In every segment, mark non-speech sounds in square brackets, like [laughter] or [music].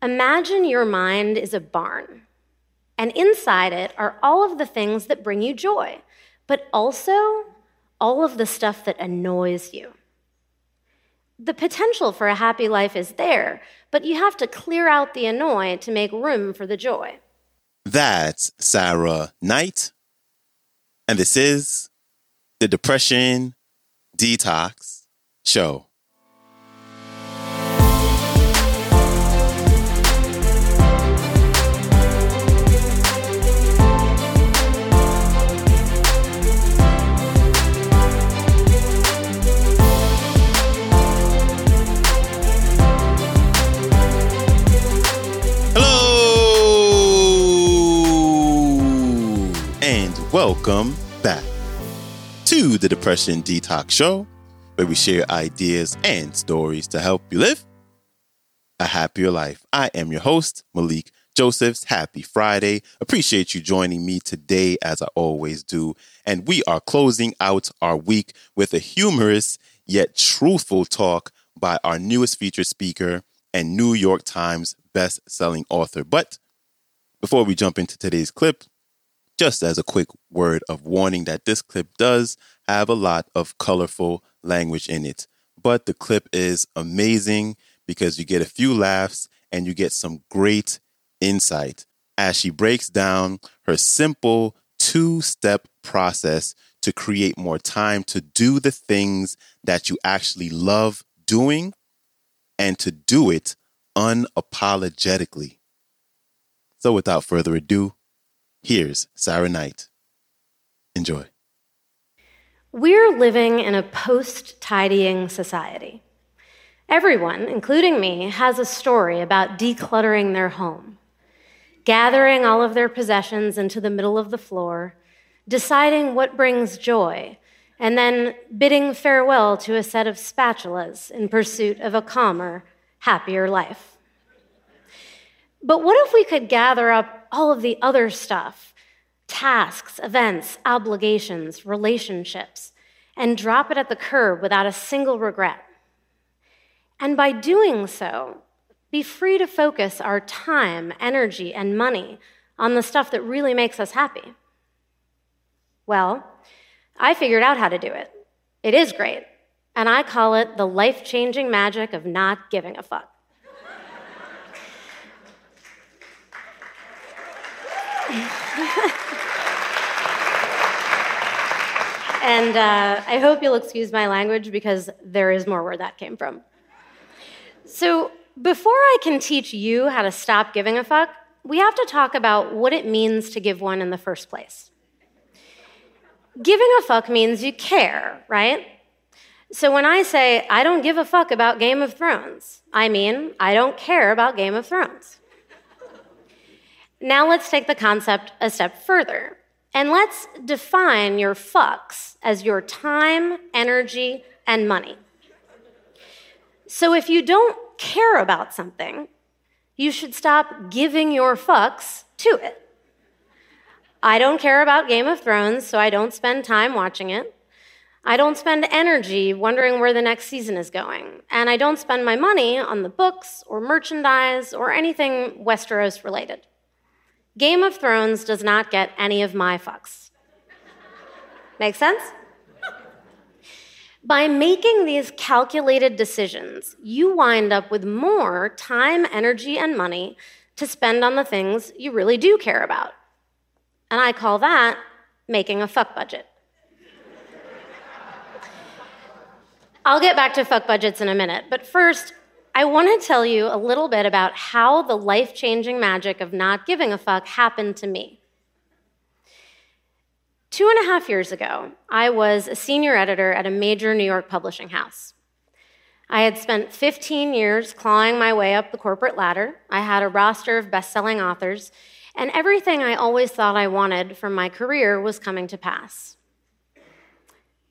Imagine your mind is a barn, and inside it are all of the things that bring you joy, but also all of the stuff that annoys you. The potential for a happy life is there, but you have to clear out the annoy to make room for the joy. That's Sarah Knight. And this is the Depression Detox Show. Welcome back to the Depression Detox Show, where we share ideas and stories to help you live a happier life. I am your host, Malikee Josephs. Happy Friday. Appreciate you joining me today, as I always do. And we are closing out our week with a humorous yet truthful talk by our newest featured speaker and New York Times best-selling author. But before we jump into today's clip, just as a quick word of warning that this clip does have a lot of colorful language in it. But the clip is amazing because you get a few laughs and you get some great insight as she breaks down her simple two step process to create more time to do the things that you actually love doing and to do it unapologetically. So, without further ado, Here's Sarah Knight. Enjoy. We're living in a post tidying society. Everyone, including me, has a story about decluttering their home, gathering all of their possessions into the middle of the floor, deciding what brings joy, and then bidding farewell to a set of spatulas in pursuit of a calmer, happier life. But what if we could gather up all of the other stuff tasks, events, obligations, relationships and drop it at the curb without a single regret? And by doing so, be free to focus our time, energy, and money on the stuff that really makes us happy. Well, I figured out how to do it. It is great, and I call it the life changing magic of not giving a fuck. [laughs] and uh, I hope you'll excuse my language because there is more where that came from. So, before I can teach you how to stop giving a fuck, we have to talk about what it means to give one in the first place. Giving a fuck means you care, right? So when I say, I don't give a fuck about Game of Thrones, I mean, I don't care about Game of Thrones. Now let's take the concept a step further. And let's define your fucks as your time, energy, and money. So if you don't care about something, you should stop giving your fucks to it. I don't care about Game of Thrones, so I don't spend time watching it. I don't spend energy wondering where the next season is going. And I don't spend my money on the books or merchandise or anything Westeros related. Game of Thrones does not get any of my fucks. Make sense? By making these calculated decisions, you wind up with more time, energy, and money to spend on the things you really do care about. And I call that making a fuck budget. I'll get back to fuck budgets in a minute, but first, I want to tell you a little bit about how the life changing magic of not giving a fuck happened to me. Two and a half years ago, I was a senior editor at a major New York publishing house. I had spent 15 years clawing my way up the corporate ladder. I had a roster of best selling authors, and everything I always thought I wanted from my career was coming to pass.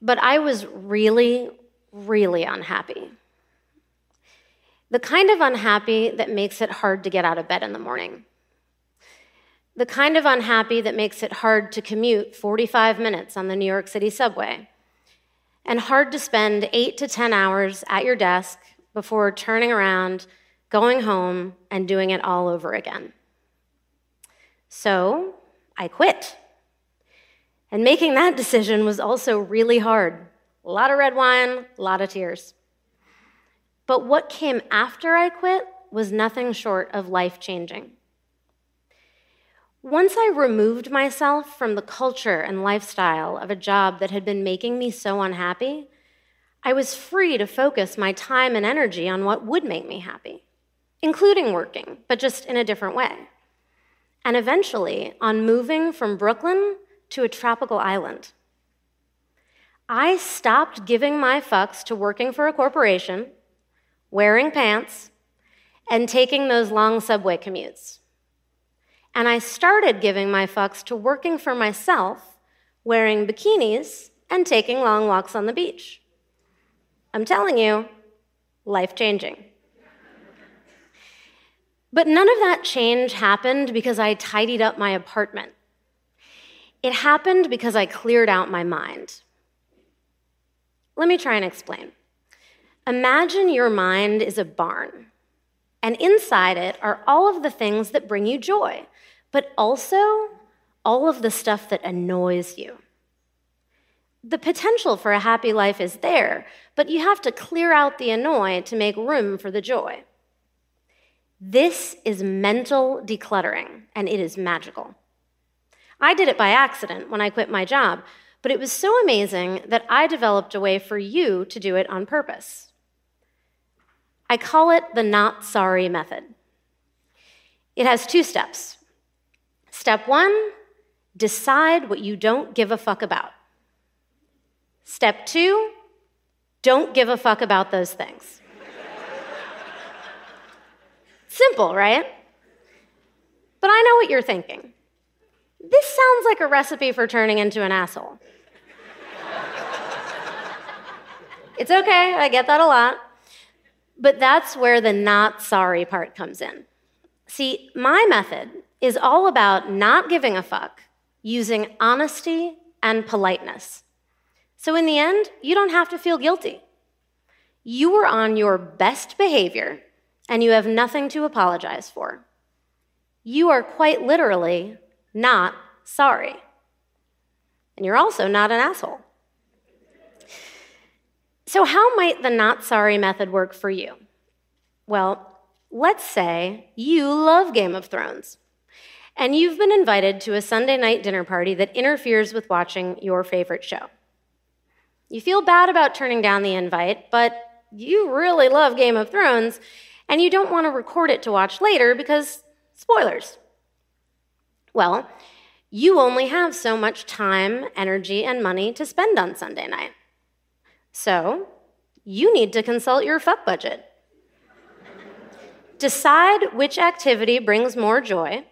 But I was really, really unhappy. The kind of unhappy that makes it hard to get out of bed in the morning. The kind of unhappy that makes it hard to commute 45 minutes on the New York City subway. And hard to spend eight to 10 hours at your desk before turning around, going home and doing it all over again. So I quit. And making that [laughs] decision was also really hard. A lot of red wine, a lot of tears. But what came after I quit was nothing short of life changing. Once I removed myself from the culture and lifestyle of a job that had been making me so unhappy, I was free to focus my time and energy on what would make me happy, including working, but just in a different way. And eventually, on moving from Brooklyn to a tropical island. I stopped giving my fucks to working for a corporation, wearing pants, and taking those long subway commutes. And I started giving my fucks to working for myself, wearing bikinis, and taking long walks on the beach. I'm telling you, life changing. But none of that change happened because I tidied up my apartment. It happened because I cleared out my mind. Let me try and explain. Imagine your mind is a barn, and inside it are all of the things that bring you joy, but also all of the stuff that annoys you. The potential for a happy life is there, but you have to clear out the annoy to make room for the joy. This is mental decluttering, and it is magical. I did it by accident when I quit my job, but it was so amazing that I developed a way for you to do it on purpose. I call it the not sorry method. It has two steps. Step one, decide what you don't give a fuck about. Step two, don't give a fuck about those things. Simple, right? But I know what you're thinking. This sounds like a recipe for turning into an asshole. it's okay, I get that a lot. But that's where the not sorry part comes in. See, my method is all about not giving a fuck, using honesty and politeness. So in the end, you don't have to feel guilty. You were on your best behavior and you have nothing to apologize for. You are quite literally not sorry. And you're also not an asshole. So, how might the not sorry method work for you? Well, let's say you love Game of Thrones and you've been invited to a Sunday night dinner party that interferes with watching your favorite show. You feel bad about turning down the invite, but you really love Game of Thrones and you don't want to record it to watch later because spoilers. Well, you only have so much time, energy, and money to spend on Sunday night. So, you need to consult your fuck budget. Decide which activity brings more joy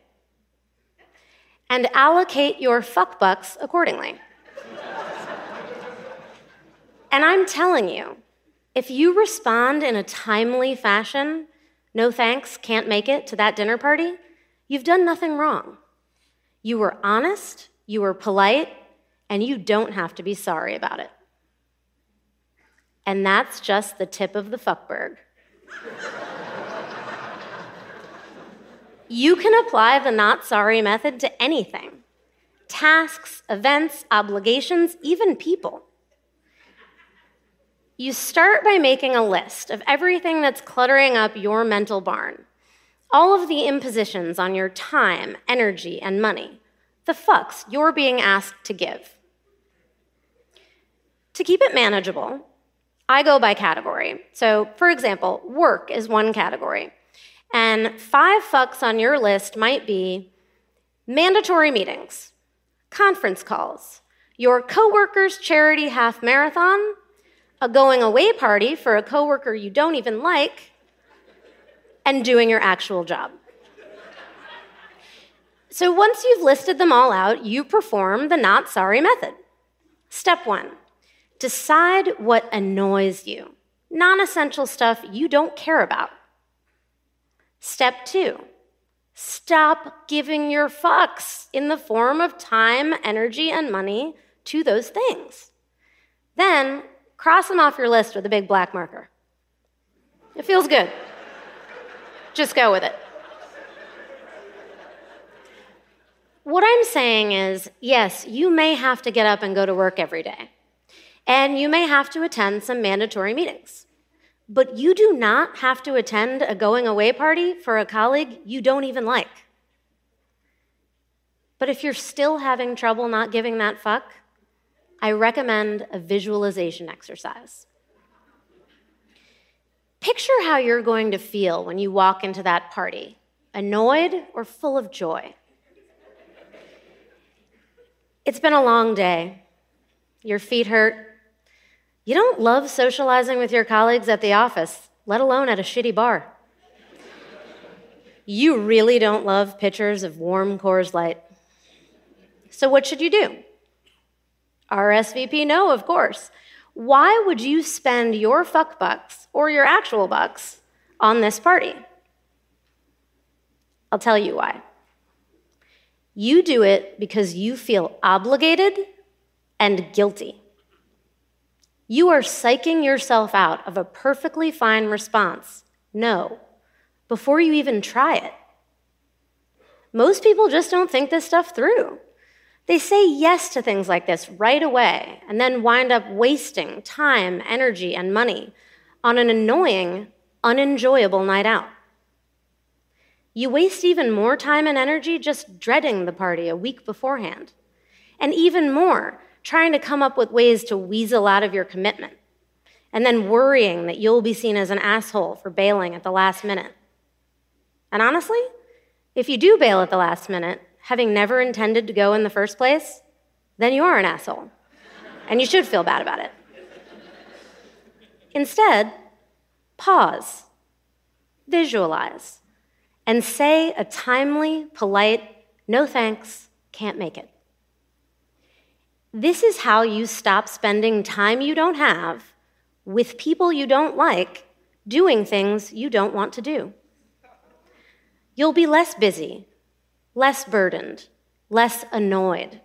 and allocate your fuck bucks accordingly. and I'm telling you, if you respond in a timely fashion, no thanks, can't make it to that dinner party, you've done nothing wrong. You were honest, you were polite, and you don't have to be sorry about it. And that's just the tip of the fuckberg. you can apply the not sorry method to anything tasks, events, obligations, even people. You start by making a list of everything that's cluttering up your mental barn. All of the impositions on your time, energy, and money. The fucks you're being asked to give. To keep it manageable, I go by category. So, for example, work is one category. And five fucks on your list might be mandatory meetings, conference calls, your coworker's charity half marathon, a going away party for a coworker you don't even like, and doing your actual job. So once you've listed them all out, you perform the not sorry method. Step one decide what annoys you, non essential stuff you don't care about. Step two stop giving your fucks in the form of time, energy, and money to those things. Then Cross them off your list with a big black marker. It feels good. Just go with it. What I'm saying is yes, you may have to get up and go to work every day, and you may have to attend some mandatory meetings. But you do not have to attend a going away party for a colleague you don't even like. But if you're still having trouble not giving that fuck, I recommend a visualization exercise. Picture how you're going to feel when you walk into that party annoyed or full of joy. It's been a long day. Your feet hurt. You don't love socializing with your colleagues at the office, let alone at a shitty bar. You really don't love pictures of warm Coors Light. So, what should you do? RSVP no, of course. Why would you spend your fuck bucks or your actual bucks on this party? I'll tell you why. You do it because you feel obligated and guilty. You are psyching yourself out of a perfectly fine response, no, before you even try it. Most people just don't think this stuff through. They say yes to things like this right away and then wind up wasting time, energy, and money on an annoying, unenjoyable night out. You waste even more time and energy just dreading the party a week beforehand. And even more, trying to come up with ways to weasel out of your commitment. And then worrying that you'll be seen as an asshole for bailing at the last minute. And honestly, if you do bail at the last minute, having never intended to go in the first place, then you are an asshole. And you should feel bad about it. Instead, pause, visualize, and say a timely, polite, no thanks, can't make it. This is how you stop spending time you don't have with people you don't like doing things you don't want to do. You'll be less busy, less burdened, less annoyed.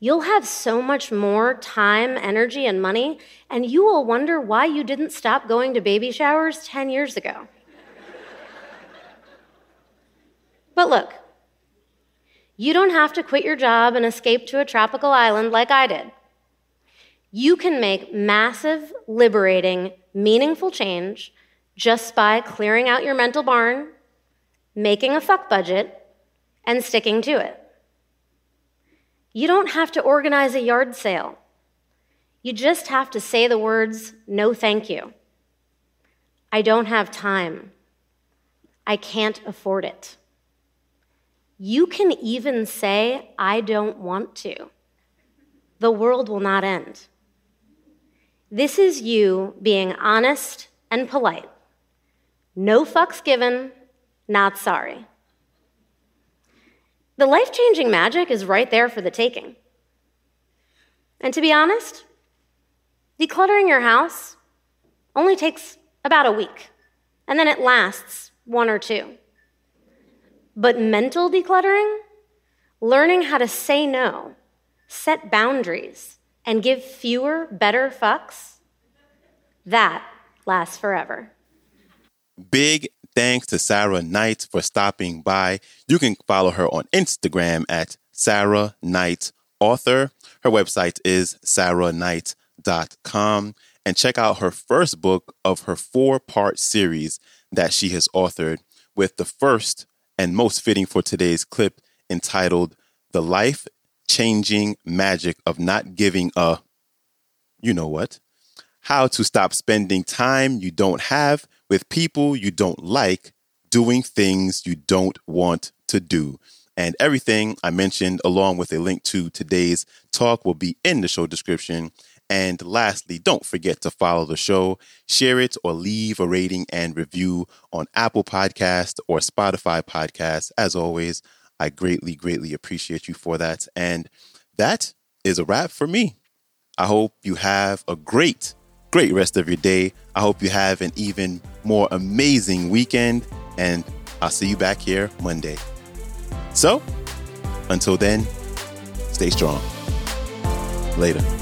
You'll have so much more time, energy, and money, and you will wonder why you didn't stop going to baby showers 10 years ago. But look, you don't have to quit your job and escape to a tropical island like I did. You can make massive, liberating, meaningful change just by clearing out your mental barn, making a fuck budget, and sticking to it. You don't have to organize a yard sale. You just have to say the words, no thank you. I don't have time. I can't afford it. You can even say, I don't want to. The world will not end. This is you being honest and polite. No fucks given, not sorry. The life changing magic is right there for the taking. And to be honest, decluttering your house only takes about a week, and then it lasts one or two. But mental decluttering, learning how to say no, set boundaries, and give fewer, better fucks, that lasts forever. Big thanks to Sarah Knight for stopping by. You can follow her on Instagram at Sarah Knight Author. Her website is sarahknight.com. And check out her first book of her four part series that she has authored, with the first and most fitting for today's clip entitled The Life Changing Magic of Not Giving a, you know what, how to stop spending time you don't have with people you don't like doing things you don't want to do. And everything I mentioned, along with a link to today's talk, will be in the show description. And lastly, don't forget to follow the show, share it, or leave a rating and review on Apple Podcast or Spotify Podcast. As always, I greatly, greatly appreciate you for that. And that is a wrap for me. I hope you have a great, great rest of your day. I hope you have an even more amazing weekend. And I'll see you back here Monday. So, until then, stay strong. Later.